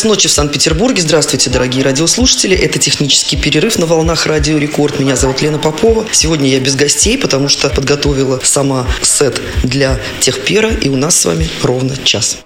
Час ночи в Санкт-Петербурге. Здравствуйте, дорогие радиослушатели. Это технический перерыв на волнах Радио Рекорд. Меня зовут Лена Попова. Сегодня я без гостей, потому что подготовила сама сет для техпера. И у нас с вами ровно час.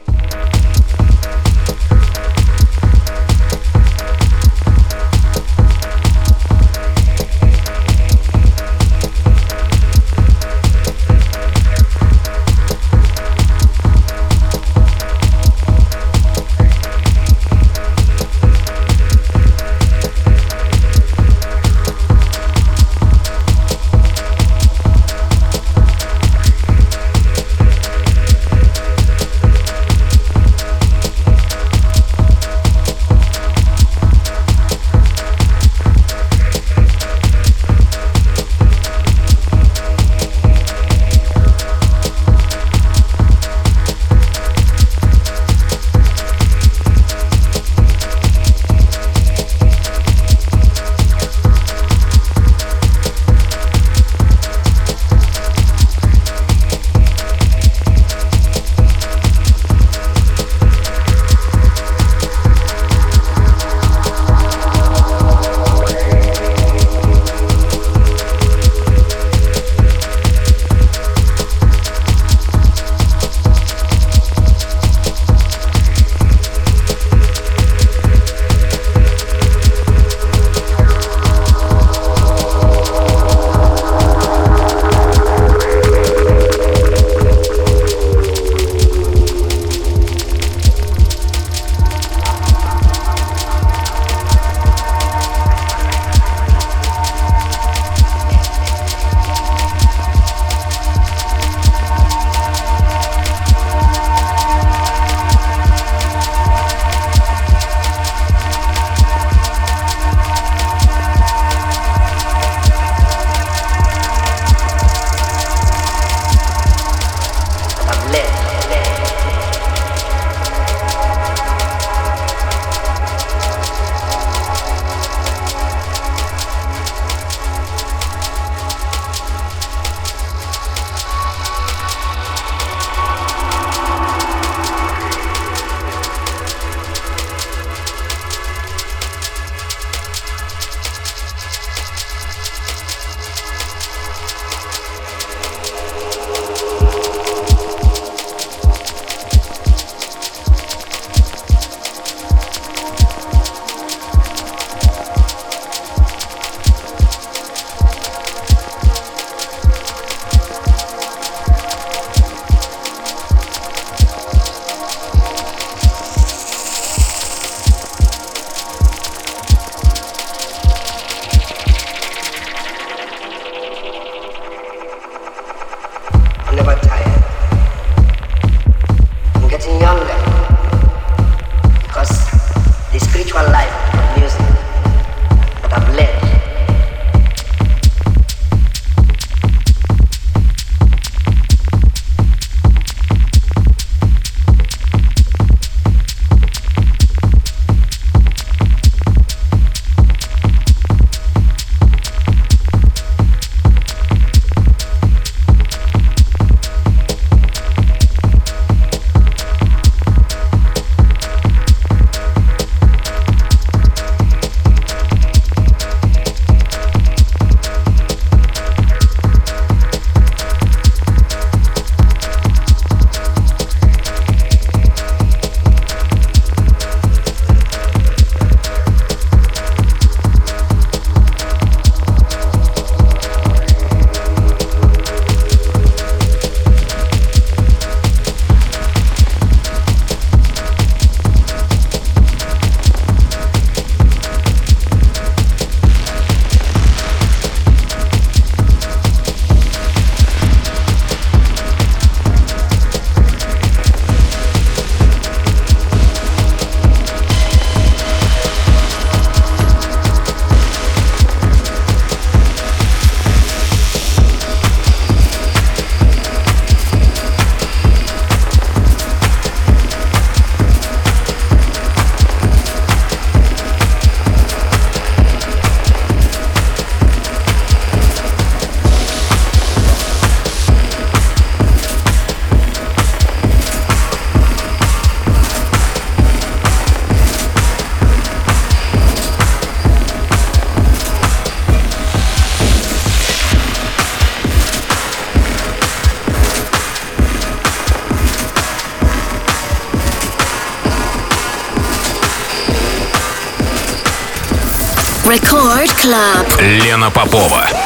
Club. Лена Попова.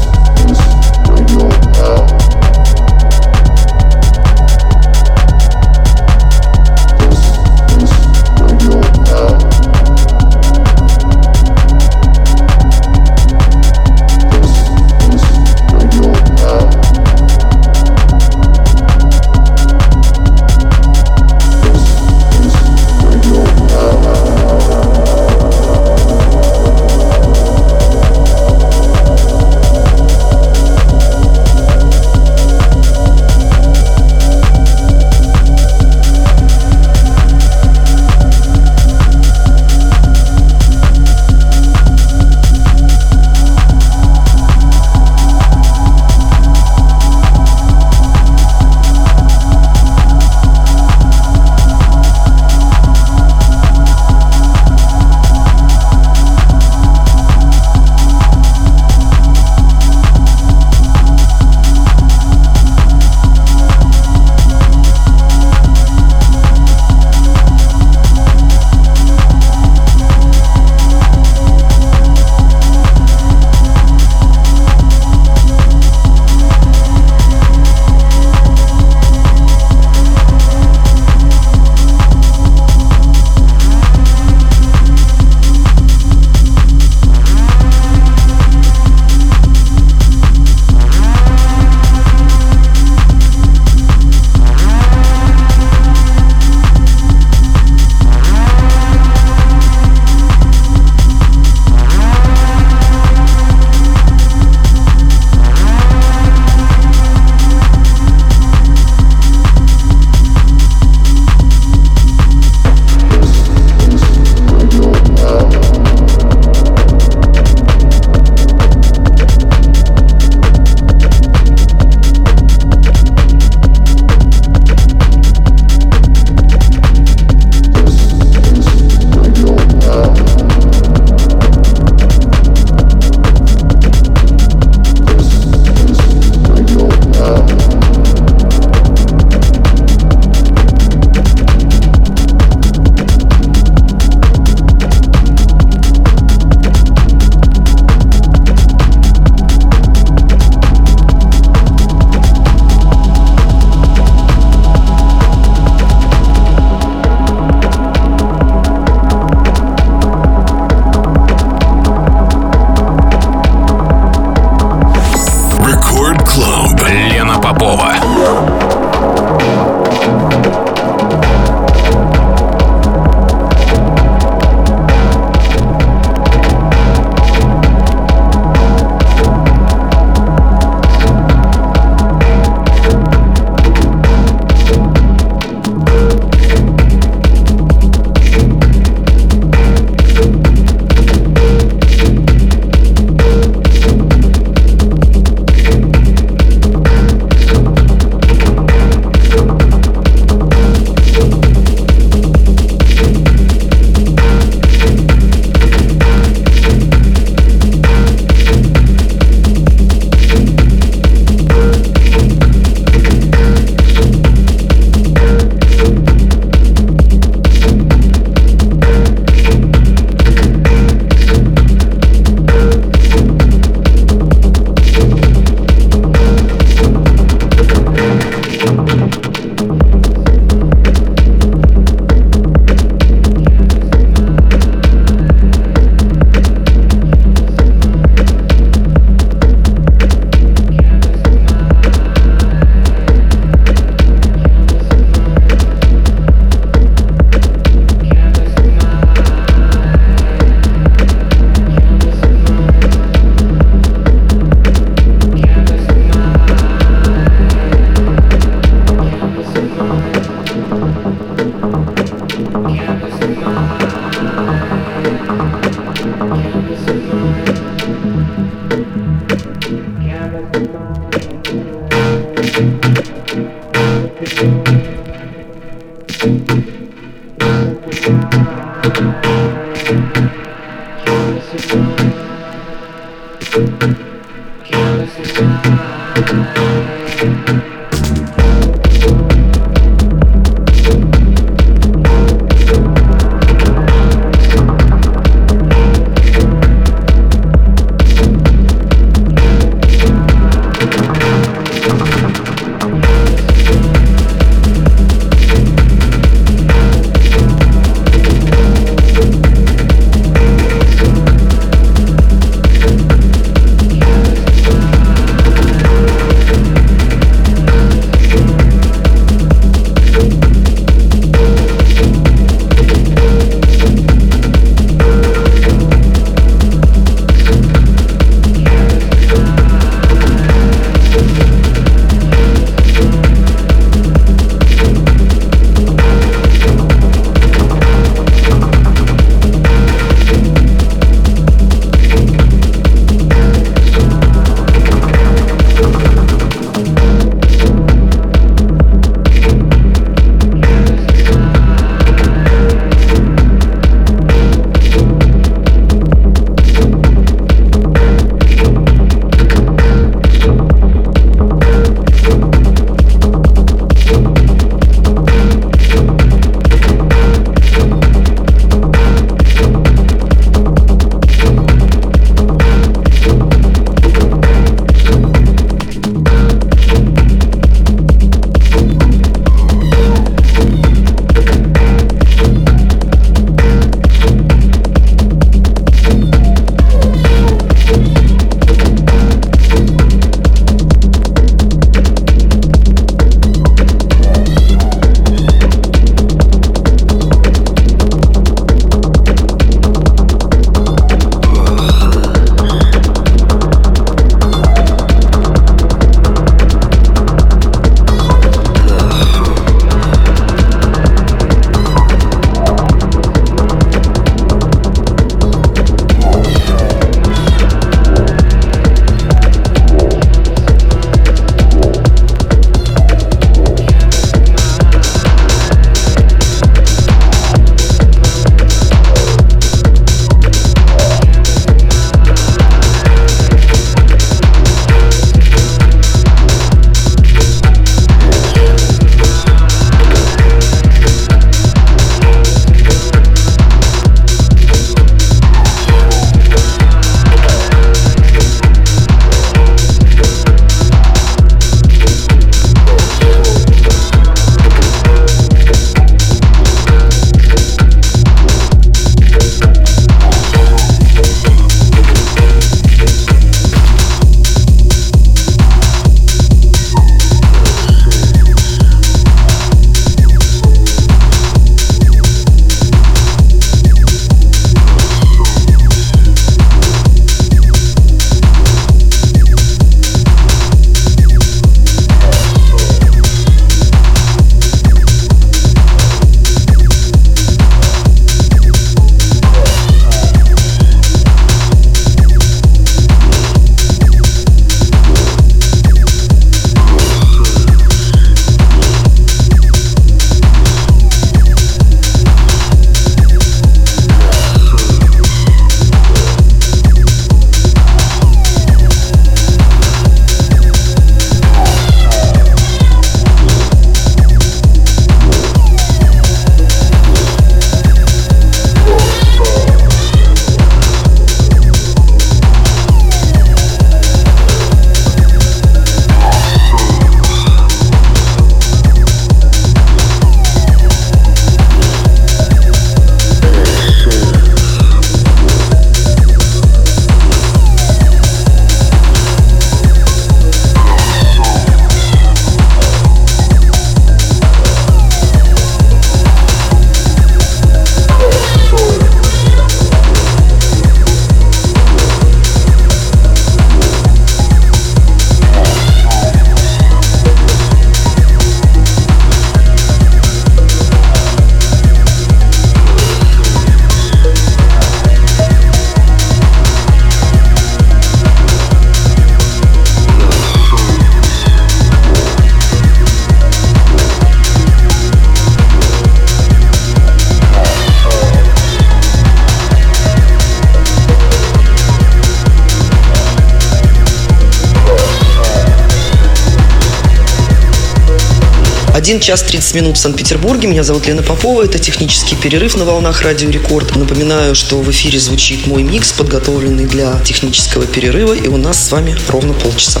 1 час 30 минут в Санкт-Петербурге. Меня зовут Лена Попова. Это технический перерыв на волнах Радио Рекорд. Напоминаю, что в эфире звучит мой микс, подготовленный для технического перерыва. И у нас с вами ровно полчаса.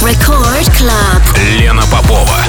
Record Club. Лена Попова.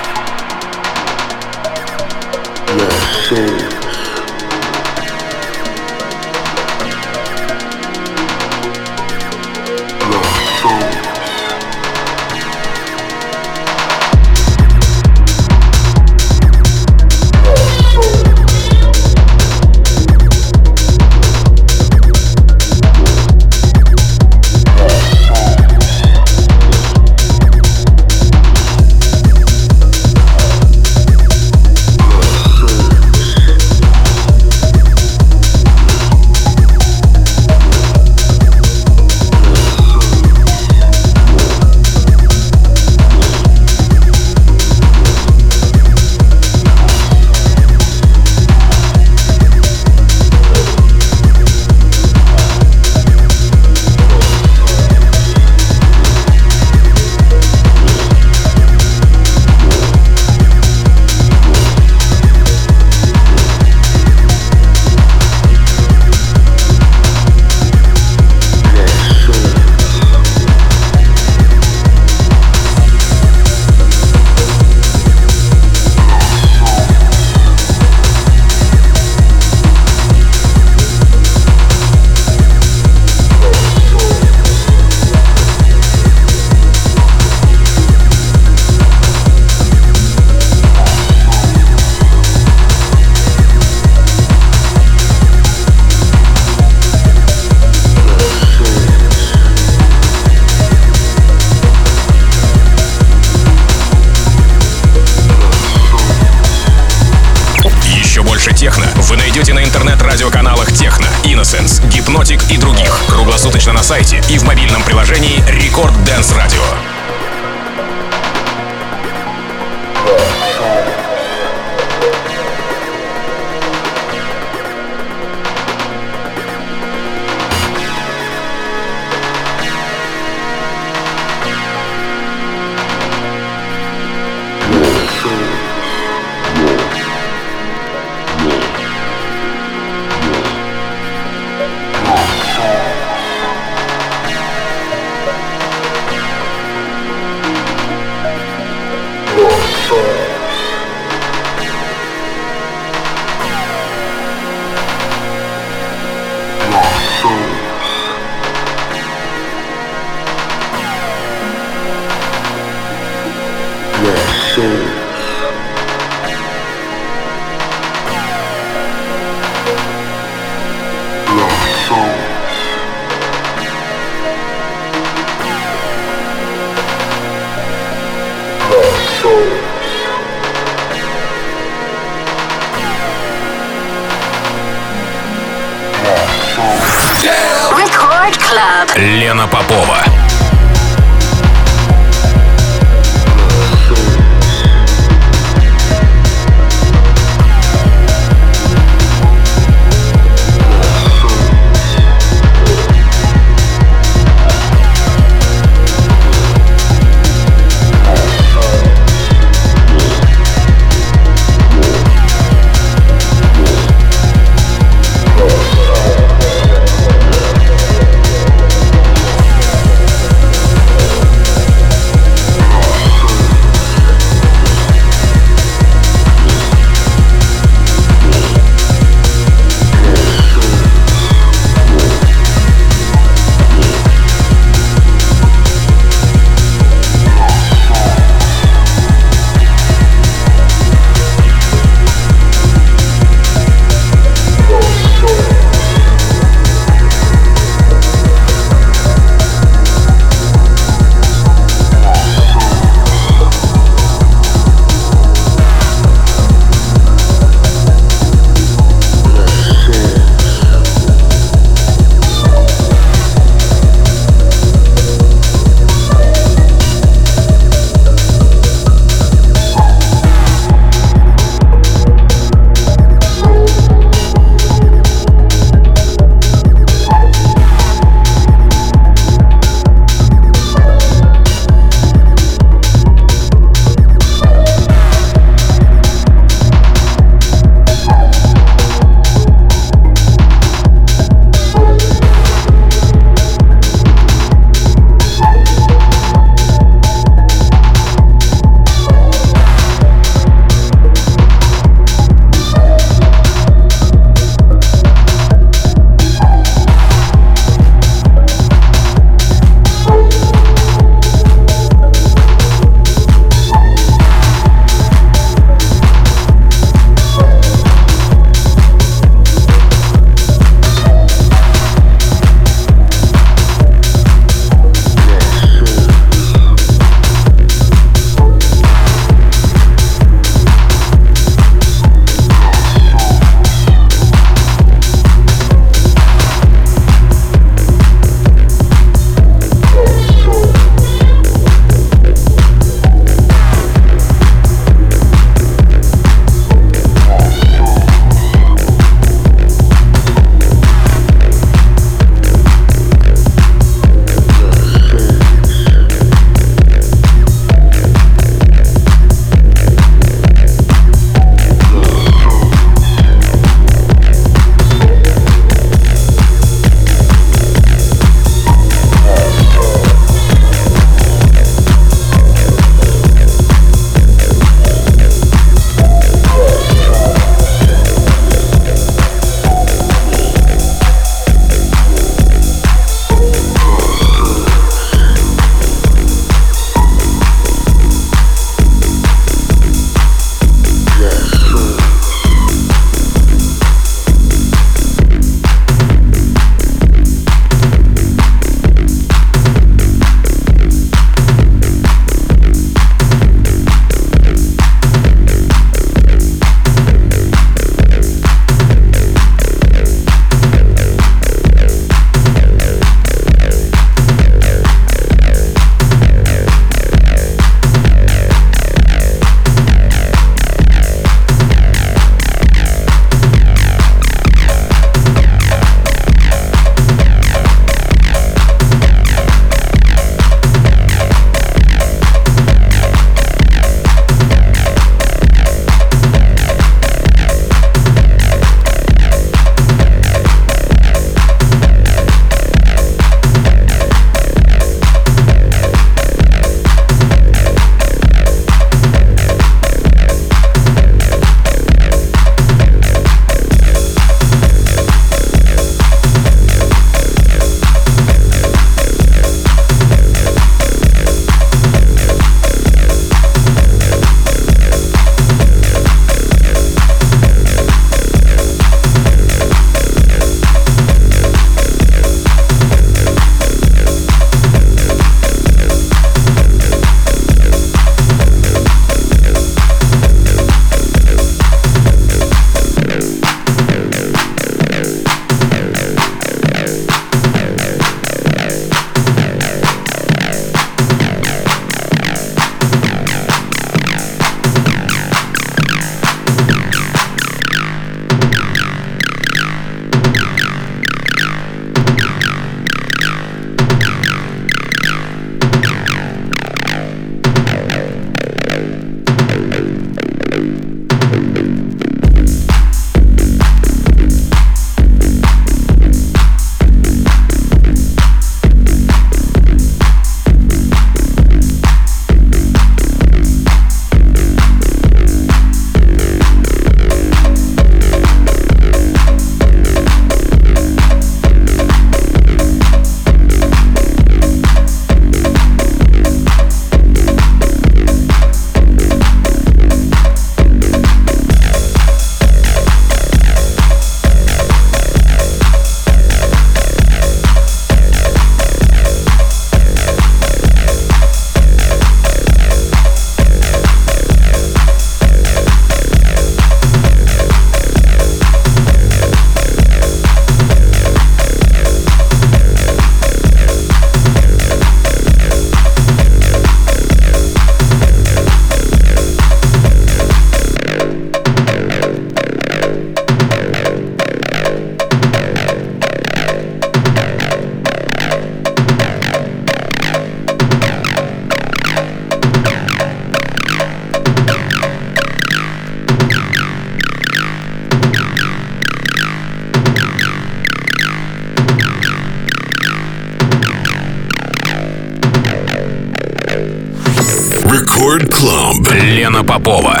Клаб. Лена Попова.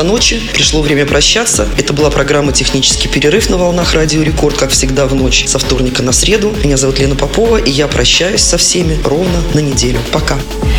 Часа ночи. Пришло время прощаться. Это была программа «Технический перерыв» на волнах Радио Рекорд, как всегда в ночь со вторника на среду. Меня зовут Лена Попова, и я прощаюсь со всеми ровно на неделю. Пока. Пока.